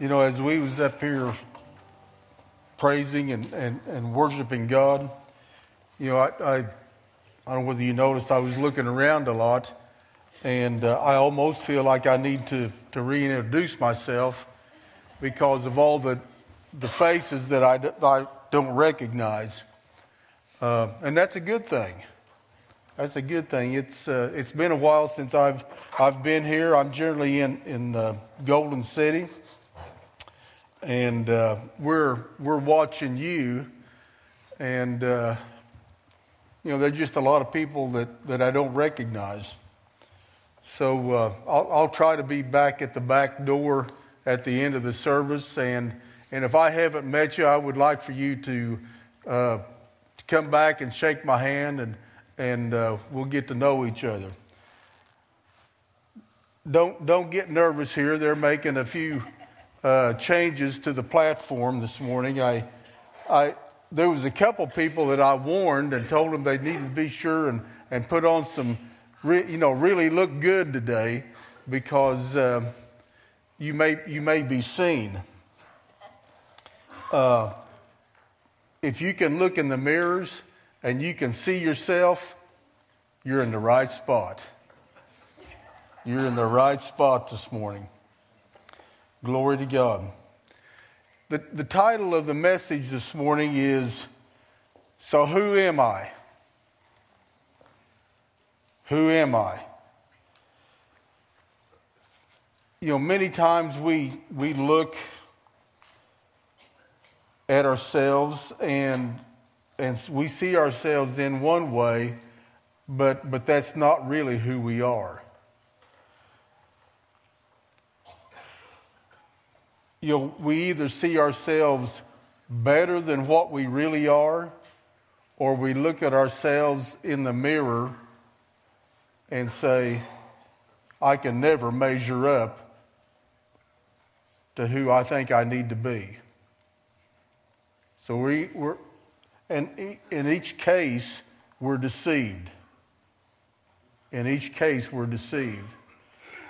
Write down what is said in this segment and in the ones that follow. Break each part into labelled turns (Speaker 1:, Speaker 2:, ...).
Speaker 1: You know, as we was up here praising and, and, and worshiping God, you know, I, I, I don't know whether you noticed, I was looking around a lot, and uh, I almost feel like I need to, to reintroduce myself because of all the, the faces that I, I don't recognize. Uh, and that's a good thing. That's a good thing. It's, uh, it's been a while since I've, I've been here. I'm generally in, in uh, Golden City. And uh, we're, we're watching you. And, uh, you know, there's just a lot of people that, that I don't recognize. So uh, I'll, I'll try to be back at the back door at the end of the service. And, and if I haven't met you, I would like for you to, uh, to come back and shake my hand and, and uh, we'll get to know each other. Don't, don't get nervous here. They're making a few uh, changes to the platform this morning. I, I, there was a couple people that I warned and told them they needed to be sure and, and put on some, re, you know, really look good today because uh, you, may, you may be seen. Uh, if you can look in the mirrors and you can see yourself, you're in the right spot. You're in the right spot this morning. Glory to God. The, the title of the message this morning is So Who Am I? Who am I? You know, many times we, we look at ourselves and, and we see ourselves in one way, but, but that's not really who we are. You know, we either see ourselves better than what we really are, or we look at ourselves in the mirror and say, I can never measure up to who I think I need to be. So we, we're, and in each case, we're deceived. In each case, we're deceived.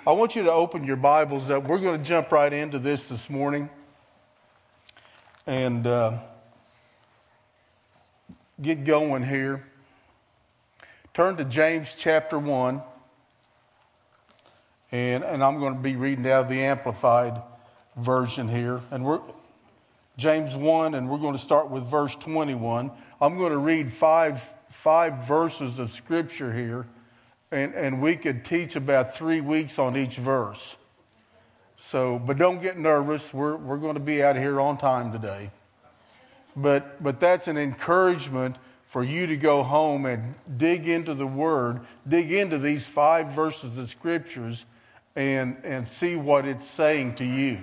Speaker 1: I want you to open your Bibles up. We're going to jump right into this this morning. And uh, get going here. Turn to James chapter 1. And, and I'm going to be reading out of the Amplified version here. And we're James 1, and we're going to start with verse 21. I'm going to read five, five verses of Scripture here and, and we could teach about three weeks on each verse. So, but don't get nervous. We're, we're going to be out here on time today. But, but that's an encouragement for you to go home and dig into the Word, dig into these five verses of Scriptures, and, and see what it's saying to you.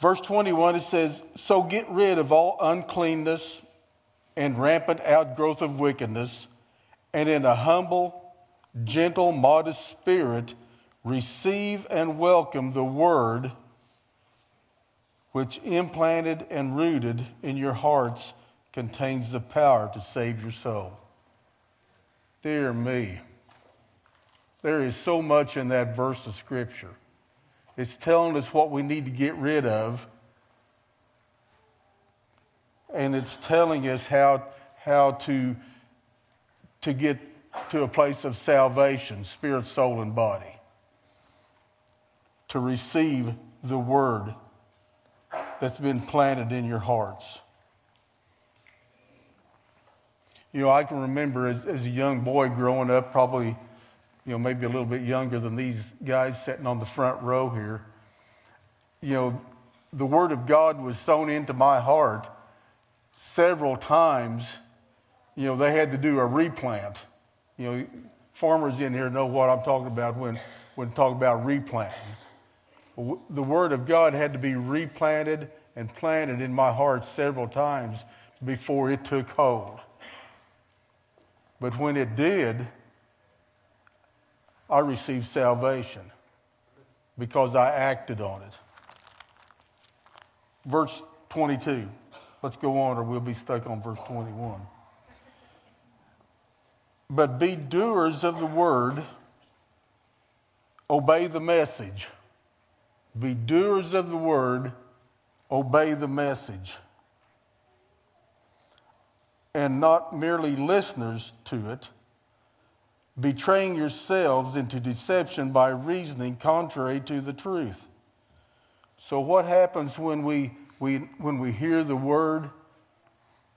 Speaker 1: Verse 21, it says, So get rid of all uncleanness and rampant outgrowth of wickedness and in a humble, gentle, modest spirit receive and welcome the word which implanted and rooted in your hearts contains the power to save your soul. Dear me, there is so much in that verse of Scripture. It's telling us what we need to get rid of, and it's telling us how, how to to get to a place of salvation, spirit, soul, and body. To receive the word that's been planted in your hearts. You know, I can remember as, as a young boy growing up, probably, you know, maybe a little bit younger than these guys sitting on the front row here. You know, the Word of God was sown into my heart several times you know, they had to do a replant. You know, farmers in here know what I'm talking about when, when talk about replanting. The Word of God had to be replanted and planted in my heart several times before it took hold. But when it did, I received salvation because I acted on it. Verse 22. Let's go on, or we'll be stuck on verse 21 but be doers of the word, obey the message. be doers of the word, obey the message, and not merely listeners to it, betraying yourselves into deception by reasoning contrary to the truth. So, what happens when we, we, when we hear the word,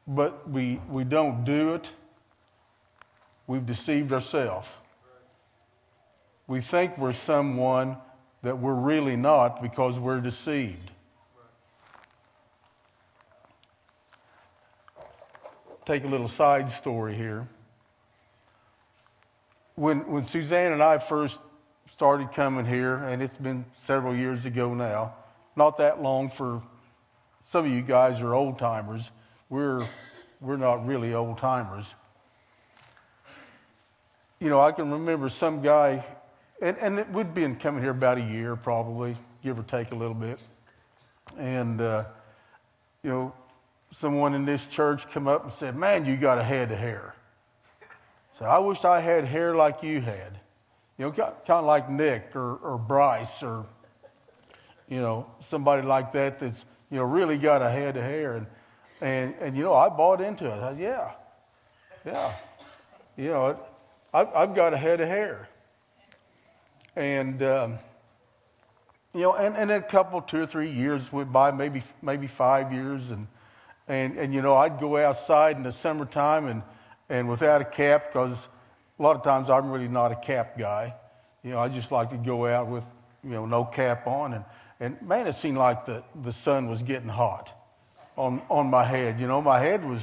Speaker 1: but we, we don't do it? We've deceived ourselves. We think we're someone that we're really not because we're deceived. Take a little side story here. When, when Suzanne and I first started coming here, and it's been several years ago now, not that long for some of you guys are old timers. We're, we're not really old timers. You know, I can remember some guy and, and we'd been coming here about a year, probably, give or take a little bit. And, uh, you know, someone in this church come up and said, Man, you got a head of hair. So I wish I had hair like you had. You know, kind of like Nick or, or Bryce or, you know, somebody like that that's, you know, really got a head of hair. And, and, and you know, I bought into it. I yeah, yeah. You know, I've, I've got a head of hair. And, um, you know, and, and a couple, two or three years went by, maybe, maybe five years. And, and, and, you know, I'd go outside in the summertime and, and without a cap, because a lot of times I'm really not a cap guy. You know, I just like to go out with, you know, no cap on. And, and man, it seemed like the, the sun was getting hot on, on my head. You know, my head was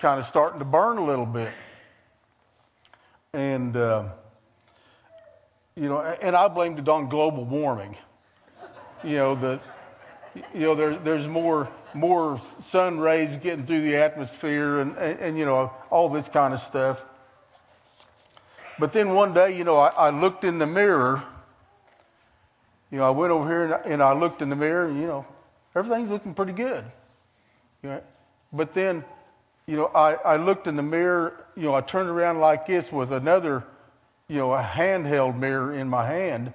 Speaker 1: kind of starting to burn a little bit. And, uh, you know, and I blamed it on global warming. You know, the, you know, there's, there's more, more sun rays getting through the atmosphere and, and, and, you know, all this kind of stuff. But then one day, you know, I, I looked in the mirror. You know, I went over here and, and I looked in the mirror and, you know, everything's looking pretty good. You know, but then, you know, I, I looked in the mirror, you know, I turned around like this with another you know, a handheld mirror in my hand,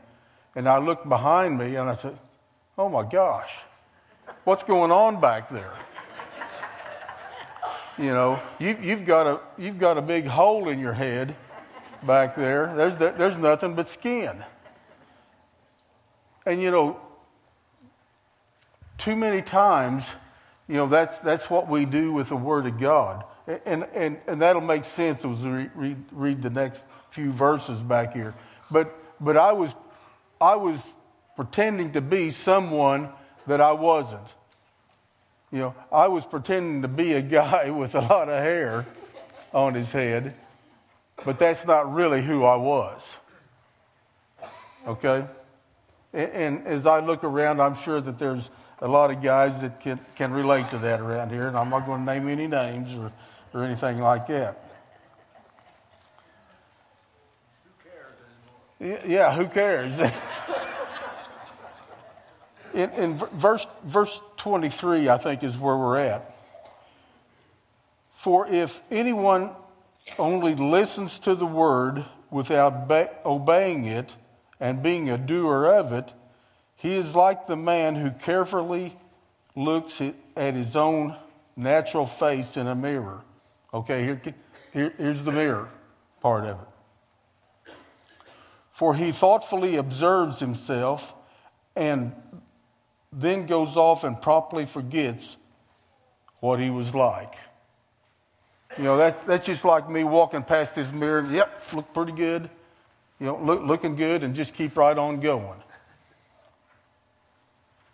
Speaker 1: and I looked behind me and I said, Oh my gosh, what's going on back there? You know, you, you've, got a, you've got a big hole in your head back there. There's, there's nothing but skin. And, you know, too many times, you know, that's, that's what we do with the Word of God. And, and, and that'll make sense as we read, read the next few verses back here. But, but I, was, I was pretending to be someone that I wasn't. You know, I was pretending to be a guy with a lot of hair on his head, but that's not really who I was. Okay? And, and as I look around, I'm sure that there's a lot of guys that can, can relate to that around here, and I'm not going to name any names or, or anything like that. Yeah, who cares? in, in verse, verse 23, I think, is where we're at. For if anyone only listens to the word without obeying it and being a doer of it, he is like the man who carefully looks at his own natural face in a mirror. Okay, here, here, here's the mirror part of it for he thoughtfully observes himself and then goes off and promptly forgets what he was like. You know, that, that's just like me walking past this mirror. Yep, look pretty good. You know, look, looking good and just keep right on going.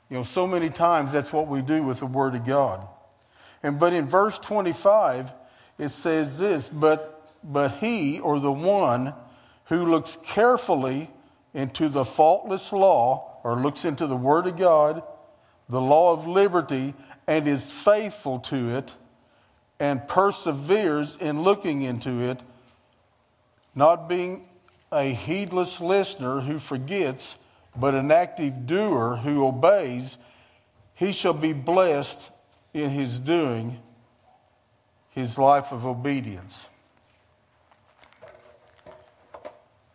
Speaker 1: You know, so many times that's what we do with the Word of God. And but in verse 25, it says this, but but he or the one who looks carefully into the faultless law, or looks into the Word of God, the law of liberty, and is faithful to it, and perseveres in looking into it, not being a heedless listener who forgets, but an active doer who obeys, he shall be blessed in his doing, his life of obedience.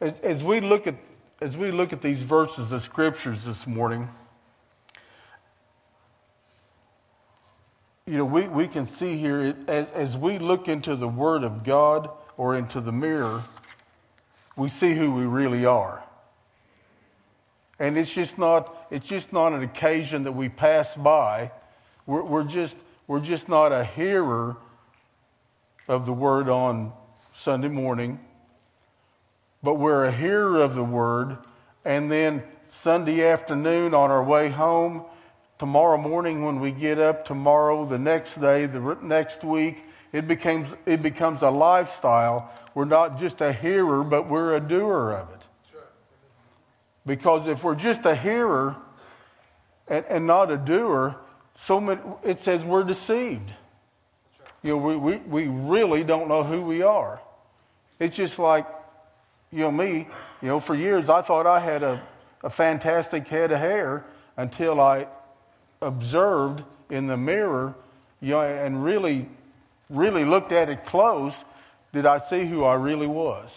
Speaker 1: As we look at, as we look at these verses of scriptures this morning, you know, we, we can see here as, as we look into the Word of God or into the mirror, we see who we really are. And it's just not, it's just not an occasion that we pass by. We're, we're, just, we're just not a hearer of the Word on Sunday morning, but we're a hearer of the Word, and then Sunday afternoon on our way home, tomorrow morning when we get up, tomorrow, the next day, the next week, it becomes, it becomes a lifestyle. We're not just a hearer, but we're a doer of it. Because if we're just a hearer and, and not a doer, so many, it says we're deceived. You know, we, we, we really don't know who we are. It's just like, you know, me, you know, for years I thought I had a, a fantastic head of hair until I observed in the mirror you know, and really, really looked at it close, did I see who I really was?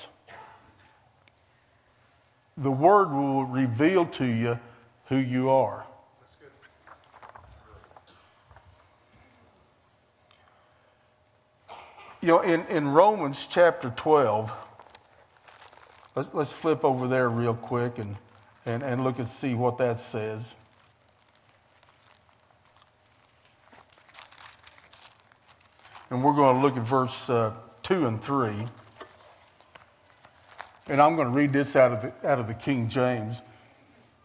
Speaker 1: The Word will reveal to you who you are. You know, in, in Romans chapter 12, let's, let's flip over there real quick and, and, and look and see what that says. And we're going to look at verse uh, 2 and 3. And I'm going to read this out of, the, out of the King James.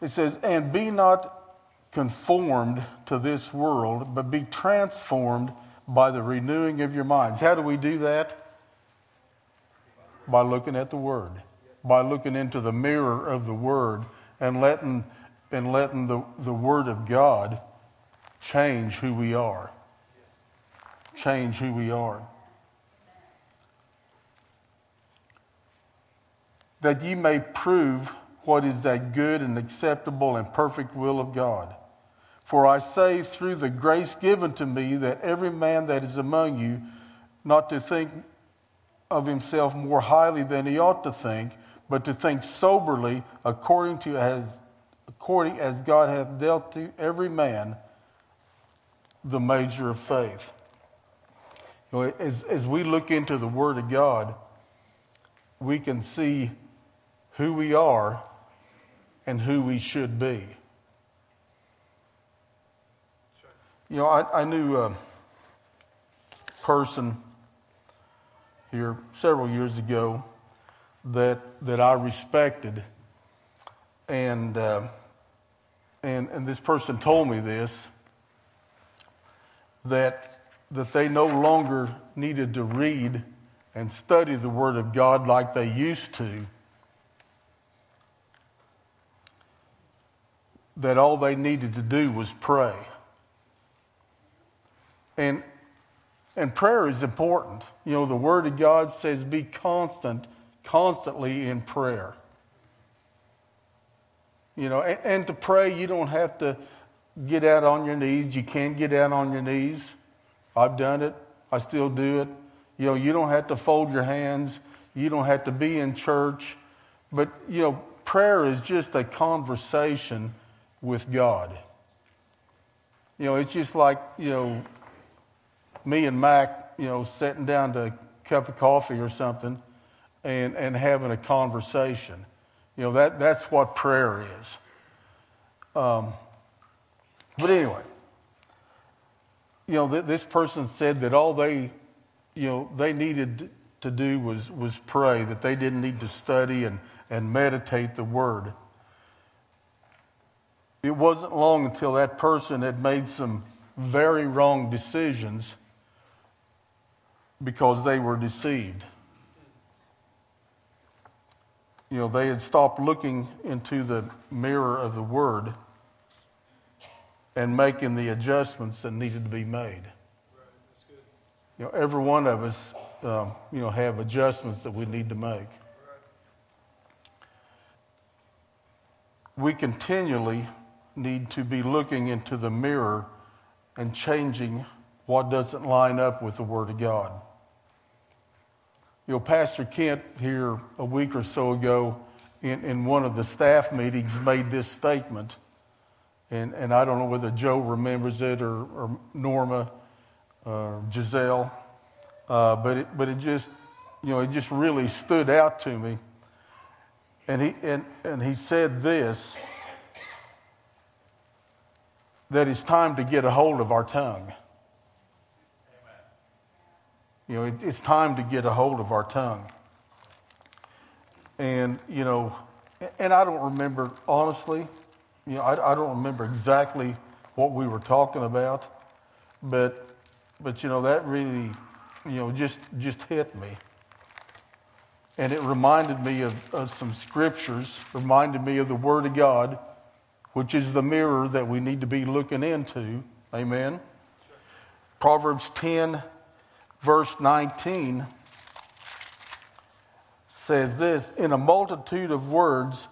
Speaker 1: It says, And be not conformed to this world, but be transformed by the renewing of your minds. How do we do that? By looking at the Word, by looking into the mirror of the Word and letting, and letting the, the Word of God change who we are change who we are. That ye may prove what is that good and acceptable and perfect will of God. For I say through the grace given to me that every man that is among you not to think of himself more highly than he ought to think, but to think soberly according to as according as God hath dealt to every man the measure of faith. You know, as, as we look into the Word of God, we can see who we are and who we should be. You know, I, I knew a person here several years ago that that I respected, and uh, and and this person told me this that that they no longer needed to read and study the Word of God like they used to. That all they needed to do was pray. And, and prayer is important. You know, the Word of God says be constant, constantly in prayer. You know, and, and to pray, you don't have to get out on your knees. You can get out on your knees. I've done it. I still do it. You know, you don't have to fold your hands. You don't have to be in church. But, you know, prayer is just a conversation with God. You know, it's just like, you know, me and Mac, you know, sitting down to a cup of coffee or something and, and having a conversation. You know, that, that's what prayer is. Um, but anyway, you know, th- this person said that all they, you know, they needed to do was, was pray, that they didn't need to study and, and meditate the word. It wasn't long until that person had made some very wrong decisions because they were deceived. You know, they had stopped looking into the mirror of the Word and making the adjustments that needed to be made. You know, every one of us, um, you know, have adjustments that we need to make. We continually need to be looking into the mirror and changing what doesn't line up with the Word of God. You know, Pastor Kent here a week or so ago in, in one of the staff meetings made this statement and, and I don't know whether Joe remembers it or, or Norma, uh, Giselle, uh, but it, but it just, you know, it just really stood out to me. And he and, and he said this that it's time to get a hold of our tongue. You know, it, it's time to get a hold of our tongue. And, you know, and I don't remember, honestly, you know, I, I don't remember exactly what we were talking about, but, but, you know, that really, you know, just, just hit me. And it reminded me of, of some scriptures, reminded me of the Word of God, which is the mirror that we need to be looking into. Amen. Proverbs 10, verse 19 says this In a multitude of words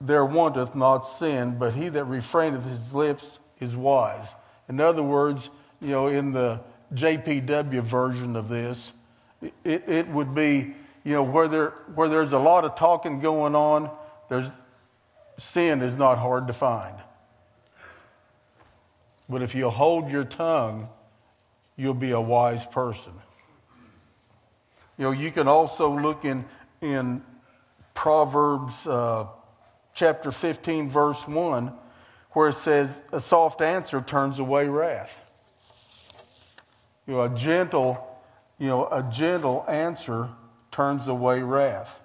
Speaker 1: there wanteth not sin, but he that refraineth his lips is wise. In other words, you know, in the JPW version of this, it, it would be, you know, where, there, where there's a lot of talking going on, there's, sin is not hard to find. But if you hold your tongue, you'll be a wise person. You know, you can also look in, in Proverbs uh, chapter 15, verse 1, where it says, A soft answer turns away wrath. You know, a gentle, you know, a gentle answer turns away wrath.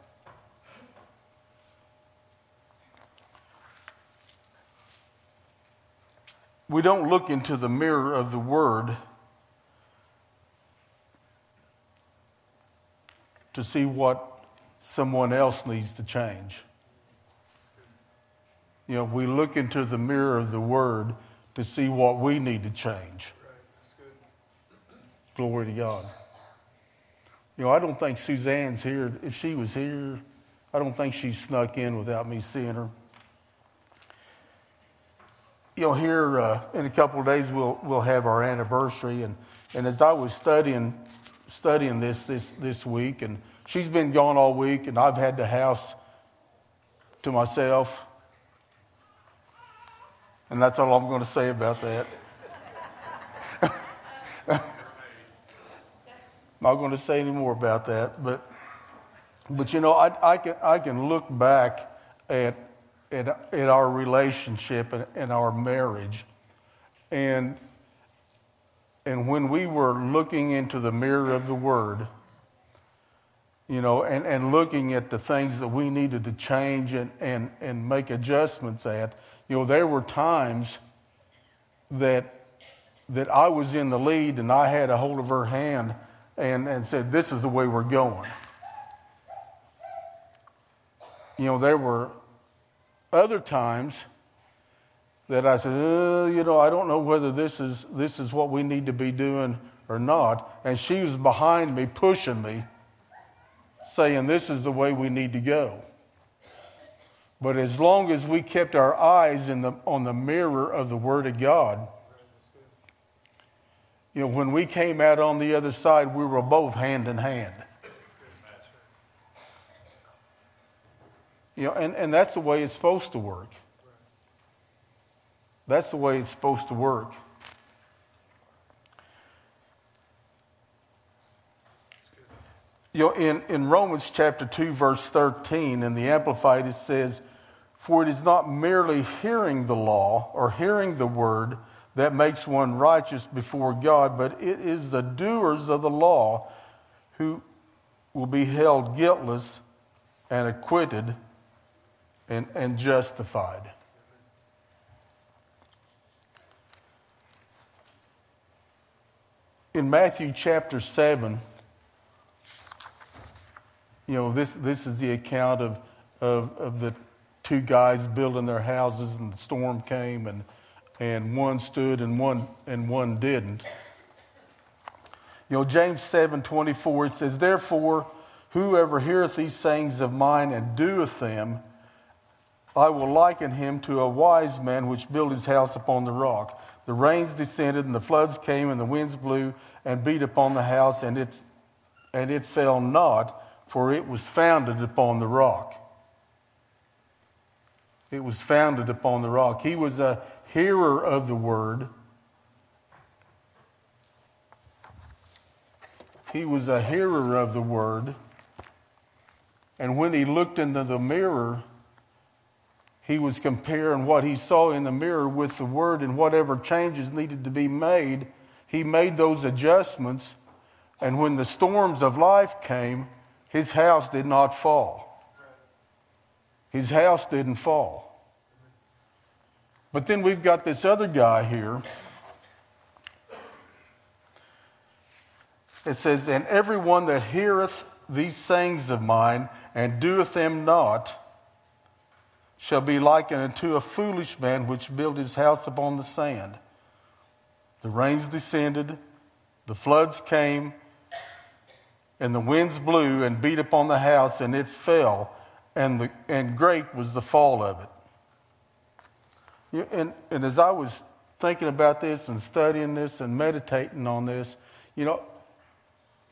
Speaker 1: We don't look into the mirror of the Word to see what someone else needs to change. You know, we look into the mirror of the Word to see what we need to change. Glory to God. You know, I don't think Suzanne's here. If she was here, I don't think she snuck in without me seeing her. You know, here uh, in a couple of days we'll we'll have our anniversary, and and as I was studying studying this this this week, and she's been gone all week, and I've had the house to myself. And that's all I'm going to say about that. I'm Not going to say any more about that, but but you know, I, I can I can look back at at, at our relationship and, and our marriage, and and when we were looking into the mirror of the Word, you know, and, and looking at the things that we needed to change and, and, and make adjustments at, you know, there were times that, that I was in the lead and I had a hold of her hand and, and said, This is the way we're going. You know, there were other times that I said, uh, you know, I don't know whether this is, this is what we need to be doing or not. And she was behind me, pushing me, saying, this is the way we need to go. But as long as we kept our eyes in the, on the mirror of the Word of God, you know, when we came out on the other side, we were both hand in hand. You know, and, and that's the way it's supposed to work. That's the way it's supposed to work. You know, in, in Romans chapter 2, verse 13, in the Amplified, it says, For it is not merely hearing the law or hearing the word that makes one righteous before God, but it is the doers of the law who will be held guiltless and acquitted and, and justified. in Matthew chapter 7, you know, this, this is the account of, of, of the two guys building their houses and the storm came and, and one stood and one, and one didn't. You know, James 7 24, it says, Therefore, whoever heareth these sayings of mine and doeth them, I will liken him to a wise man which built his house upon the rock. The rains descended, and the floods came, and the winds blew and beat upon the house, and it, and it fell not, for it was founded upon the rock. It was founded upon the rock. He was a hearer of the word, he was a hearer of the word. And when he looked into the mirror, he was comparing what he saw in the mirror with the word and whatever changes needed to be made. He made those adjustments. And when the storms of life came, his house did not fall. His house didn't fall. But then we've got this other guy here. It says, And everyone that heareth these sayings of mine and doeth them not shall be likened unto a foolish man which built his house upon the sand. The rains descended, the floods came, and the winds blew and beat upon the house, and it fell, and, the, and great was the fall of it. And, and as I was thinking about this and studying this and meditating on this, you know,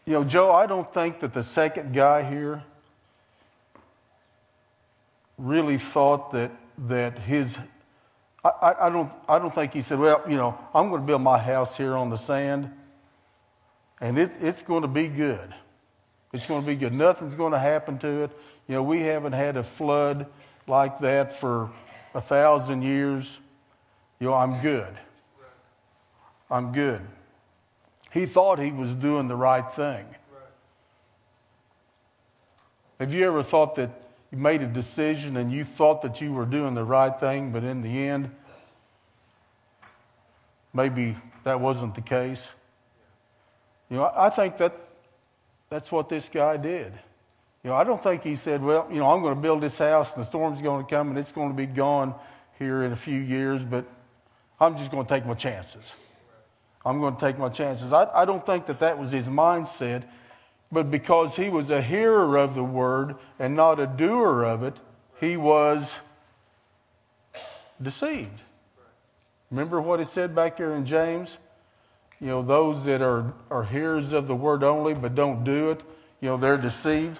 Speaker 1: you know, Joe, I don't think that the second guy here really thought that that his I, I, don't I don't think he said, well, you know, I'm going to build my house here on the sand, and it, it's going to be good. It's going to be good. Nothing's going to happen to it. You know, we haven't had a flood like that for a thousand years. You know, I'm good. I'm good. He thought he was doing the right thing. Have you ever thought that you made a decision and you thought that you were doing the right thing, but in the end, maybe that wasn't the case? You know, I think that that's what this guy did. You know, I don't think he said, well, you know, I'm going to build this house and the storm's going to come and it's going to be gone here in a few years, but I'm just going to take my chances. I'm going to take my chances. I, I don't think that that was his mindset, but because he was a hearer of the word and not a doer of it, he was deceived. Remember what it said back here in James? You know, those that are, are hearers of the word only but don't do it, you know, they're deceived.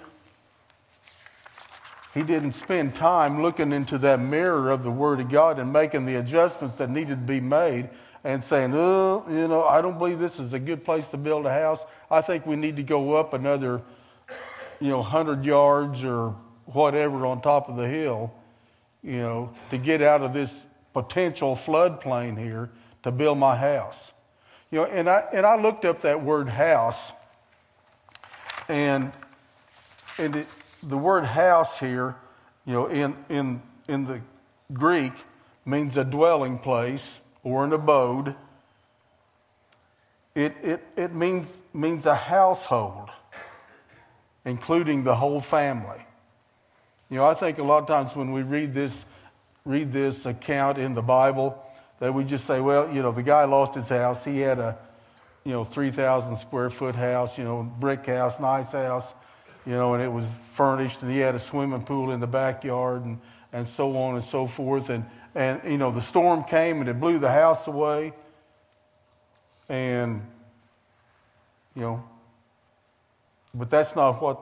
Speaker 1: He didn't spend time looking into that mirror of the Word of God and making the adjustments that needed to be made and saying, oh, you know, I don't believe this is a good place to build a house. I think we need to go up another, you know, 100 yards or whatever on top of the hill, you know, to get out of this potential floodplain here to build my house. You know, and I, and I looked up that word house, and, and it, the word house here, you know, in, in, in the Greek means a dwelling place or an abode. It, it, it means, means a household, including the whole family. You know, I think a lot of times when we read this, read this account in the Bible, that we just say, well, you know, the guy lost his house. He had a, you know, 3,000 square foot house, you know, brick house, nice house, you know, and it was furnished, and he had a swimming pool in the backyard, and, and so on and so forth. And, and, you know, the storm came and it blew the house away. And, you know, but that's not what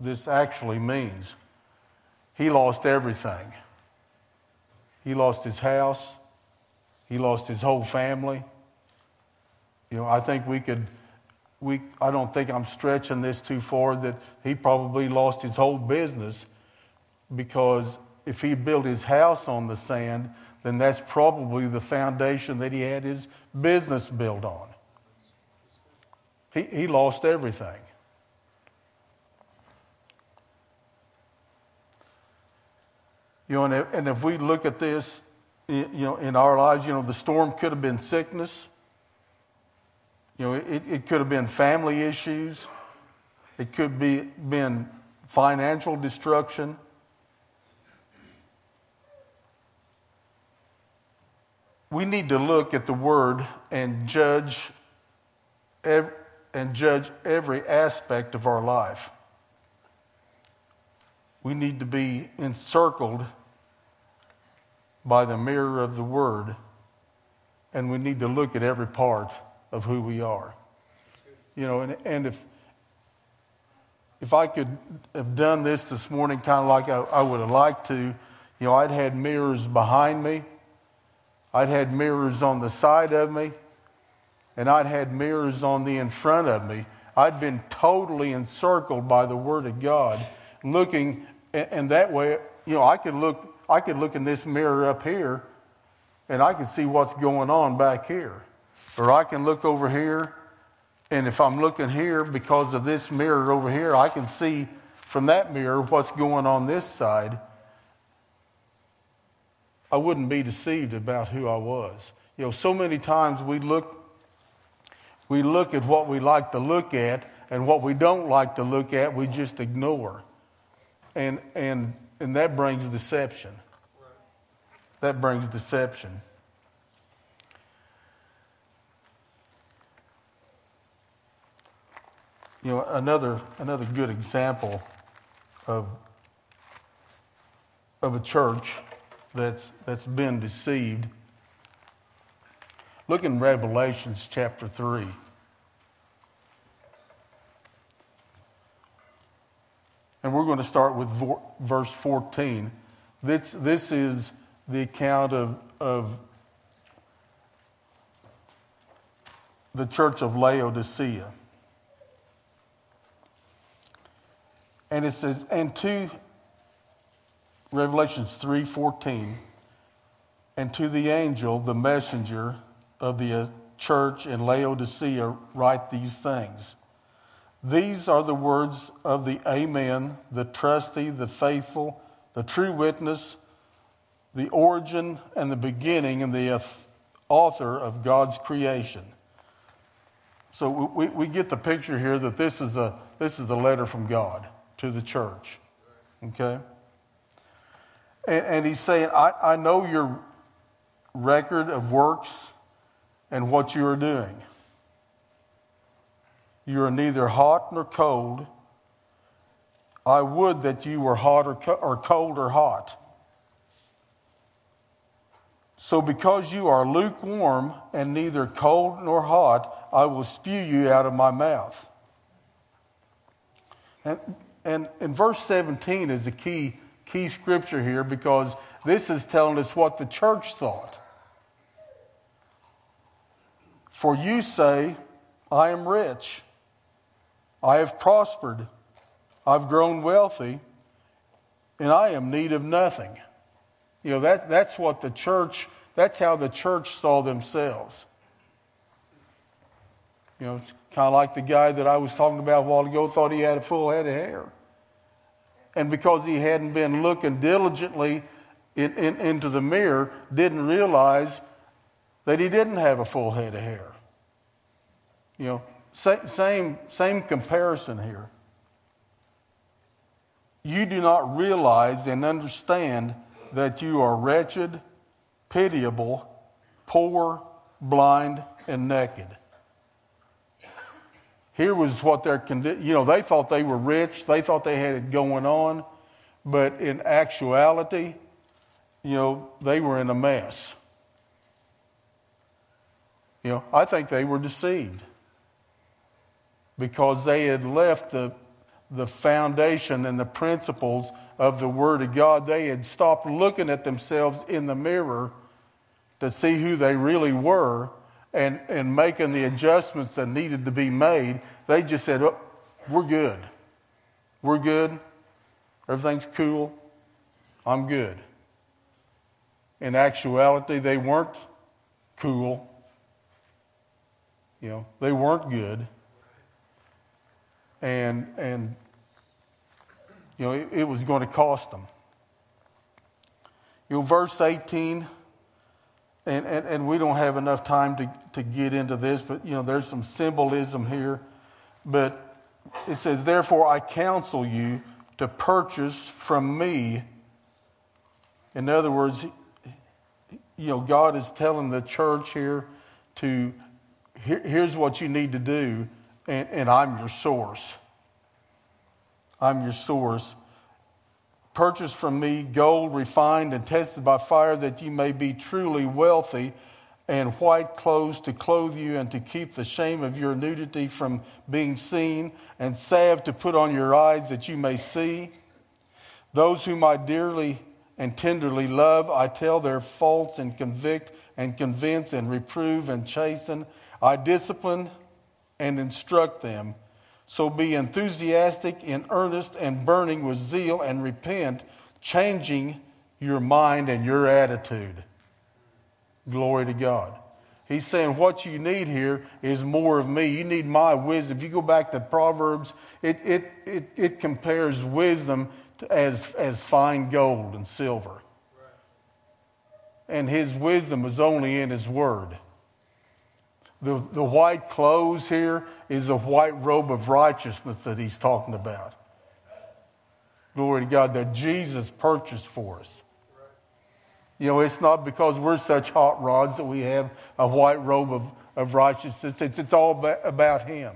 Speaker 1: this actually means. He lost everything. He lost his house. He lost his whole family. You know, I think we could, we, I don't think I'm stretching this too far that he probably lost his whole business because if he built his house on the sand, then that's probably the foundation that he had his business built on. He, he lost everything. You know, and if, and if we look at this you know, in our lives, you know, the storm could have been sickness. You know, it, it could have been family issues. It could be been financial destruction. We need to look at the word and judge every, and judge every aspect of our life. We need to be encircled by the mirror of the Word, and we need to look at every part of who we are. You know, and, and if if I could have done this this morning, kind of like I, I would have liked to, you know, I'd had mirrors behind me, I'd had mirrors on the side of me, and I'd had mirrors on the in front of me, I'd been totally encircled by the Word of God, looking, and that way, you know, I could look, I could look in this mirror up here, and I could see what's going on back here. Or I can look over here, and if I'm looking here because of this mirror over here, I can see from that mirror what's going on this side. I wouldn't be deceived about who I was. You know, so many times we look we look at what we like to look at and what we don't like to look at we just ignore. And and and that brings deception. That brings deception. You know, another another good example of of a church that's that's been deceived Look in Revelations chapter 3. And we're going to start with verse 14. This, this is the account of, of the church of Laodicea. And it says, and to Revelations 3:14, and to the angel, the messenger of the uh, church in Laodicea write these things. These are the words of the Amen, the trusty, the faithful, the true witness, the origin and the beginning and the author of God's creation. So we, we get the picture here that this is, a, this is a letter from God to the church. Okay? And, and he's saying, I, I know your record of works and what you are doing. You are neither hot nor cold. I would that you were hot or, co- or cold or hot. So, because you are lukewarm and neither cold nor hot, I will spew you out of my mouth. And, and in verse 17 is the key, key scripture here because this is telling us what the church thought. For you say, I am rich, I have prospered, I've grown wealthy, and I am need of nothing. You know, that, that's what the church, that's how the church saw themselves. You know, kind of like the guy that I was talking about a while ago thought he had a full head of hair. And because he hadn't been looking diligently in, in, into the mirror, didn't realize that he didn't have a full head of hair. You know, same, same comparison here. You do not realize and understand that you are wretched, pitiable, poor, blind, and naked. Here was what their condition, you know, they thought they were rich, they thought they had it going on, but in actuality, you know, they were in a mess. You know, I think they were deceived because they had left the, the foundation and the principles of the Word of God. They had stopped looking at themselves in the mirror to see who they really were and, and making the adjustments that needed to be made. They just said, oh, We're good. We're good. Everything's cool. I'm good. In actuality, they weren't cool. You know, they weren't good and and you know it, it was going to cost them. You know, verse 18, and, and, and we don't have enough time to, to get into this, but you know, there's some symbolism here. But it says, Therefore I counsel you to purchase from me. In other words, you know, God is telling the church here to here, here's what you need to do and, and I'm your source. I'm your source. Purchase from me gold refined and tested by fire, that you may be truly wealthy, and white clothes to clothe you, and to keep the shame of your nudity from being seen, and salve to put on your eyes, that you may see. Those whom I dearly and tenderly love, I tell their faults and convict and convince and reprove and chasten. I discipline and instruct them. So be enthusiastic in earnest and burning with zeal and repent, changing your mind and your attitude. Glory to God. He's saying what you need here is more of me. You need my wisdom. If you go back to Proverbs, it, it, it, it compares wisdom to, as, as fine gold and silver. And his wisdom is only in his word. The, the white clothes here is a white robe of righteousness that he's talking about. Glory to God, that Jesus purchased for us. You know, it's not because we're such hot rods that we have a white robe of, of righteousness. It's, it's all about Him.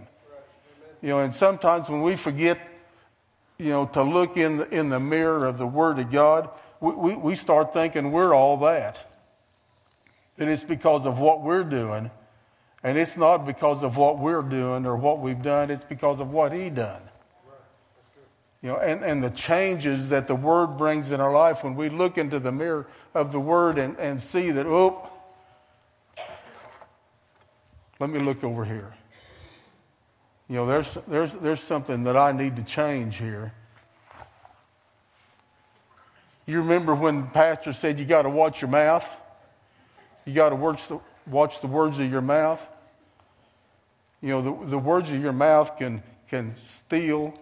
Speaker 1: You know, and sometimes when we forget, you know, to look in the, in the mirror of the Word of God, we, we, we start thinking we're all that. And it's because of what we're doing. And it's not because of what we're doing or what we've done, it's because of what He done. You know, and, and the changes that the Word brings in our life when we look into the mirror of the Word and, and see that, oh, let me look over here. You know, there's, there's, there's something that I need to change here. You remember when the pastor said you got to watch your mouth? You got to watch the, watch the words of your mouth. You know, the, the words of your mouth can, can steal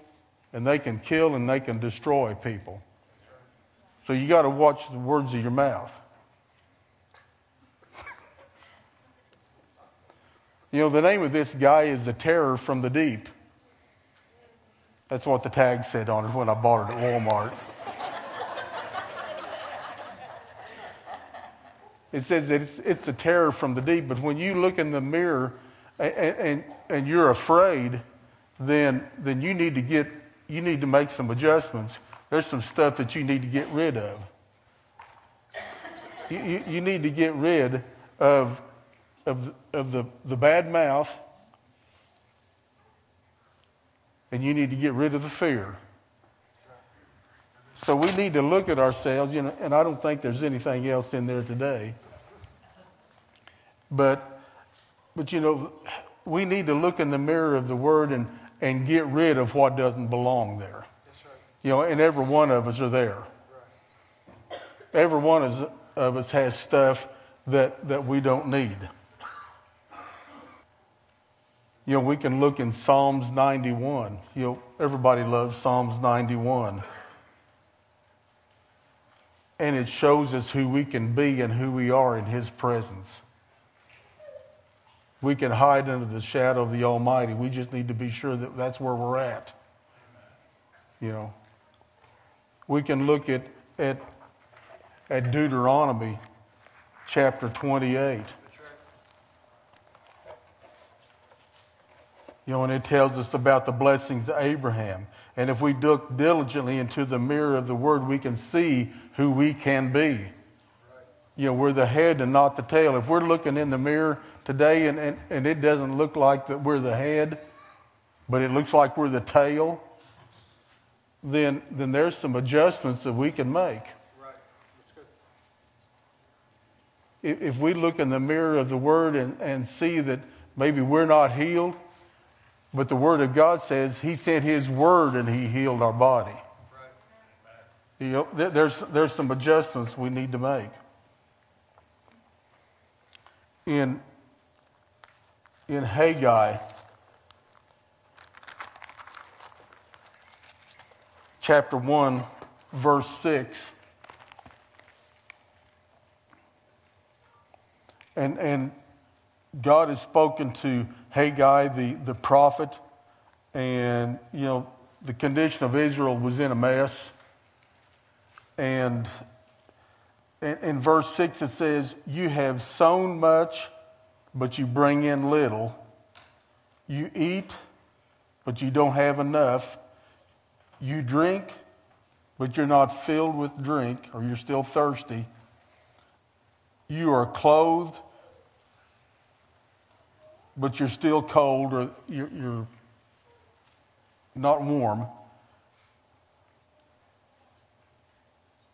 Speaker 1: and they can kill and they can destroy people. So you got to watch the words of your mouth. you know, the name of this guy is the terror from the deep. That's what the tag said on it when I bought it at Walmart. It says that it's, it's a terror from the deep, but when you look in the mirror and, and, and you're afraid, then, then you need to get you need to make some adjustments. There's some stuff that you need to get rid of. You, you, you need to get rid of, of, of the, the bad mouth, and you need to get rid of the fear. So we need to look at ourselves, you know, and I don't think there's anything else in there today. But, but you know, we need to look in the mirror of the Word and, and get rid of what doesn't belong there. You know, and every one of us are there. Every one of us has stuff that, that we don't need. You know, we can look in Psalms 91. You know, everybody loves Psalms 91. And it shows us who we can be and who we are in His presence. We can hide under the shadow of the Almighty. We just need to be sure that that's where we're at. You know, we can look at, at, at Deuteronomy chapter 28. You know, and it tells us about the blessings of Abraham. And if we look diligently into the mirror of the Word, we can see who we can be. You know, we're the head and not the tail. If we're looking in the mirror today and, and, and it doesn't look like that we're the head, but it looks like we're the tail, then, then there's some adjustments that we can make. Right. If, if we look in the mirror of the Word and, and see that maybe we're not healed, but the Word of God says He sent His Word and He healed our body. Right. You know, there's, there's some adjustments we need to make. In in Haggai chapter 1, verse 6. And, and God has spoken to Haggai, the, the prophet, and, you know, the condition of Israel was in a mess. And in, verse 6 it says, You have sown much but you bring in little. You eat, but you don't have enough. You drink, but you're not filled with drink, or you're still thirsty. You are clothed, but you're still cold, or you're, you're not warm.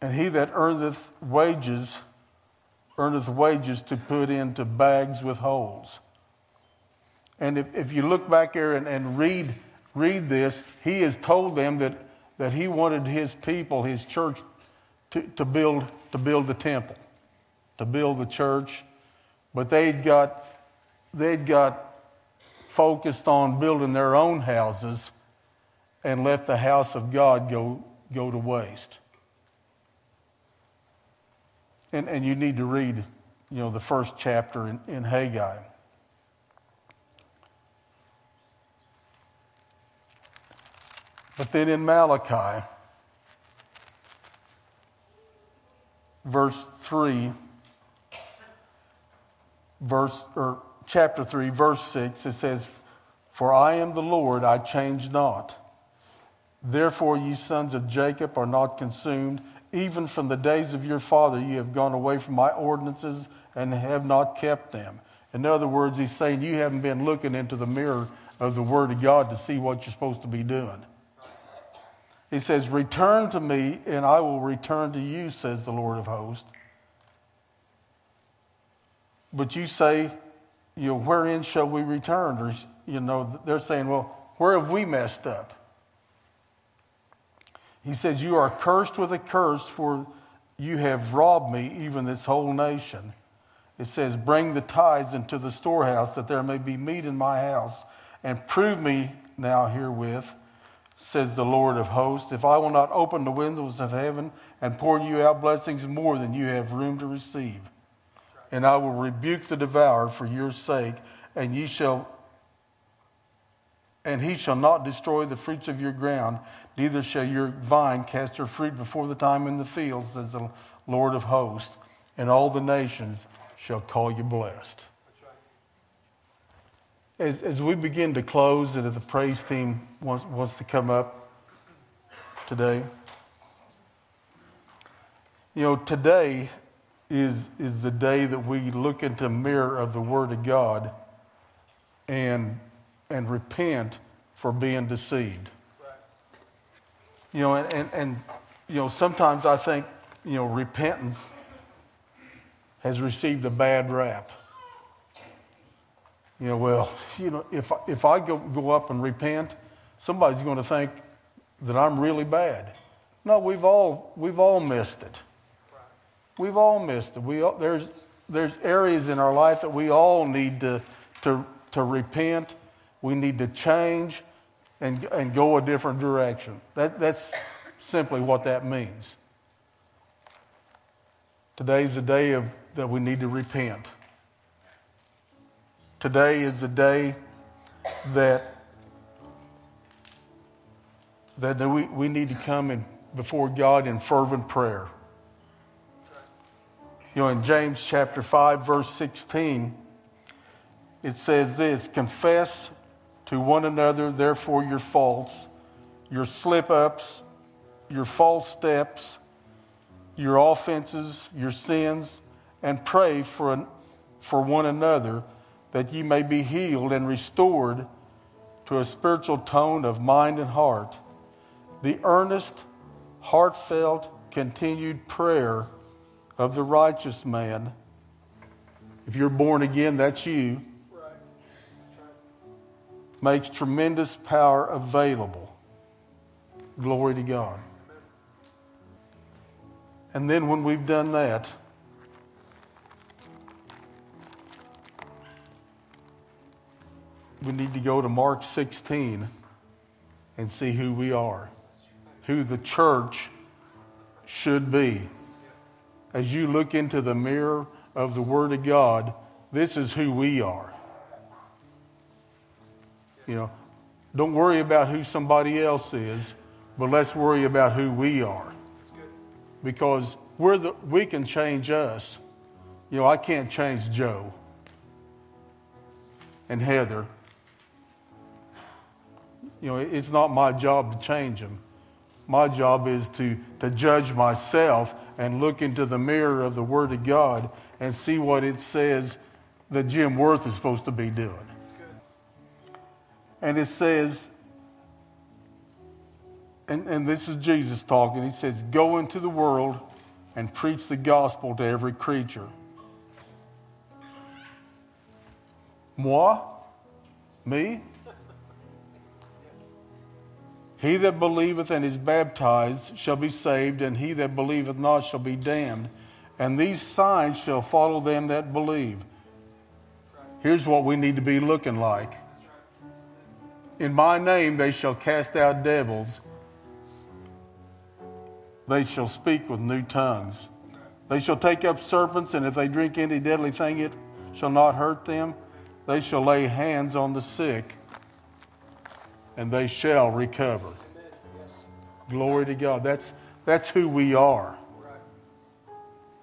Speaker 1: And he that earneth wages, earneth wages to put into bags with holes. And if, if you look back there and, and read read this, he has told them that, that he wanted his people, his church, to, to, build, to build the temple, to build the church. But they'd got, they'd got focused on building their own houses and let the house of God go, go to waste. And, and you need to read, you know, the first chapter in, in Haggai. But then in Malachi, verse 3, verse, or chapter 3, verse 6, it says, For I am the Lord, I change not. Therefore, ye sons of Jacob are not consumed. Even from the days of your father, ye have gone away from my ordinances and have not kept them. In other words, he's saying you haven't been looking into the mirror of the Word of God to see what you're supposed to be doing. He says, Return to me, and I will return to you, says the Lord of hosts. But you say, you know, wherein shall we return? Or, you know, they're saying, well, where have we messed up? He says, You are cursed with a curse, for you have robbed me, even this whole nation. It says, Bring the tithes into the storehouse, that there may be meat in my house, and prove me now herewith, says the Lord of hosts, if I will not open the windows of heaven and pour you out blessings more than you have room to receive and I will rebuke the devourer for your sake, and ye shall and he shall not destroy the fruits of your ground, neither shall your vine cast her fruit before the time in the fields, says the Lord of hosts, and all the nations shall call you blessed. As, as we begin to close, and if the praise team wants, wants to come up today, you know, today is, is the day that we look into the mirror of the Word of God and, and repent for being deceived. Right. You know, and, and, and, you know, sometimes I think, you know, repentance has received a bad rap. You know, well, you know, if, if I go, go up and repent, somebody's going to think that I'm really bad. No, we've all, we've all missed it. We've all missed it. We all, there's, there's areas in our life that we all need to, to, to repent. We need to change and, and go a different direction. That, that's simply what that means. Today's the day of, that we need to repent. Today is the day that, that we, we need to come in, before God in fervent prayer. You know, in James chapter 5, verse 16, it says this Confess to one another, therefore, your faults, your slip ups, your false steps, your offenses, your sins, and pray for, an, for one another that ye may be healed and restored to a spiritual tone of mind and heart. The earnest, heartfelt, continued prayer of the righteous man. If you're born again, that's you. Makes tremendous power available. Glory to God. And then when we've done that, we need to go to Mark 16 and see who we are, who the church should be as you look into the mirror of the Word of God, this is who we are. You know, don't worry about who somebody else is, but let's worry about who we are. Because we're the, we can change us. You know, I can't change Joe and Heather. You know, it's not my job to change them. My job is to, to judge myself and look into the mirror of the Word of God and see what it says that Jim Worth is supposed to be doing. And it says, and, and this is Jesus talking, he says, Go into the world and preach the gospel to every creature. Moi? Me? He that believeth and is baptized shall be saved, and he that believeth not shall be damned. And these signs shall follow them that believe. Here's what we need to be looking like. In my name they shall cast out devils. They shall speak with new tongues. They shall take up serpents, and if they drink any deadly thing, it shall not hurt them. They shall lay hands on the sick and they shall recover. Glory to God. That's, that's who we are.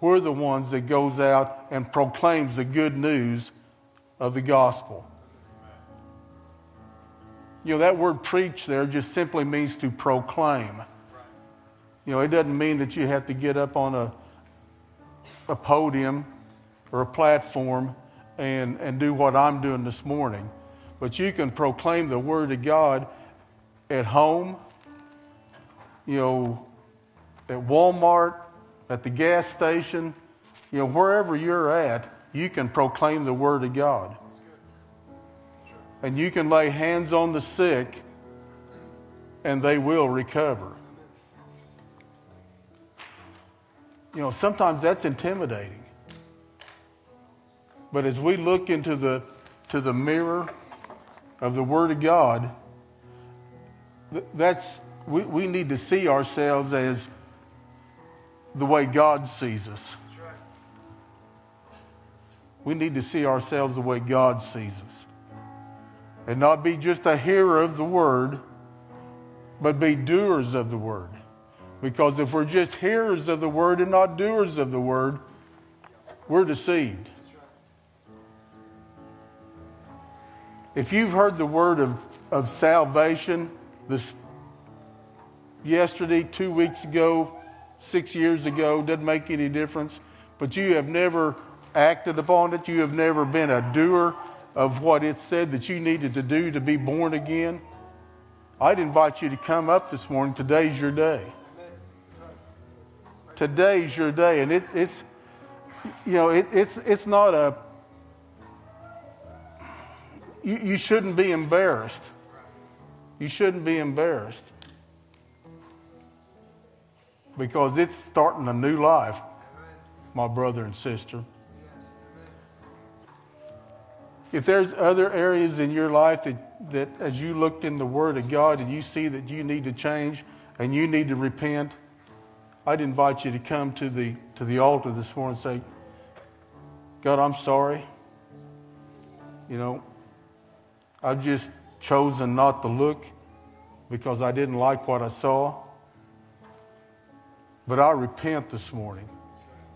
Speaker 1: We're the ones that goes out and proclaims the good news of the gospel. You know, that word preach there just simply means to proclaim. You know, it doesn't mean that you have to get up on a, a podium or a platform and, and do what I'm doing this morning but you can proclaim the Word of God at home, you know, at Walmart, at the gas station, you know, wherever you're at, you can proclaim the Word of God. And you can lay hands on the sick and they will recover. You know, sometimes that's intimidating. But as we look into the, to the mirror of the Word of God, that's, we, we need to see ourselves as the way God sees us. We need to see ourselves the way God sees us. And not be just a hearer of the Word, but be doers of the Word. Because if we're just hearers of the Word and not doers of the Word, we're deceived. If you've heard the word of, of salvation this yesterday, two weeks ago, six years ago, doesn't make any difference, but you have never acted upon it, you have never been a doer of what it said that you needed to do to be born again, I'd invite you to come up this morning. Today's your day. Today's your day. And it, it's, you know, it, it's, it's not a you, you shouldn't be embarrassed. You shouldn't be embarrassed. Because it's starting a new life, my brother and sister. If there's other areas in your life that, that as you looked in the Word of God and you see that you need to change and you need to repent, I'd invite you to come to the, to the altar this morning and say, God, I'm sorry. You know, I've just chosen not to look because I didn't like what I saw. But I repent this morning.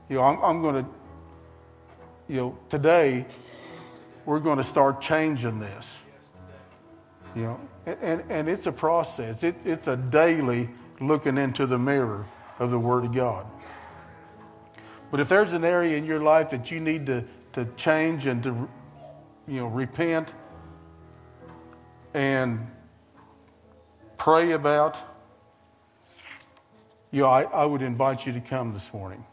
Speaker 1: You know, I'm, I'm going to, you know, today we're going to start changing this. You know, and, and it's a process. It, it's a daily looking into the mirror of the Word of God. But if there's an area in your life that you need to, to change and to, you know, repent, and pray about, you know, I, I would invite you to come this morning.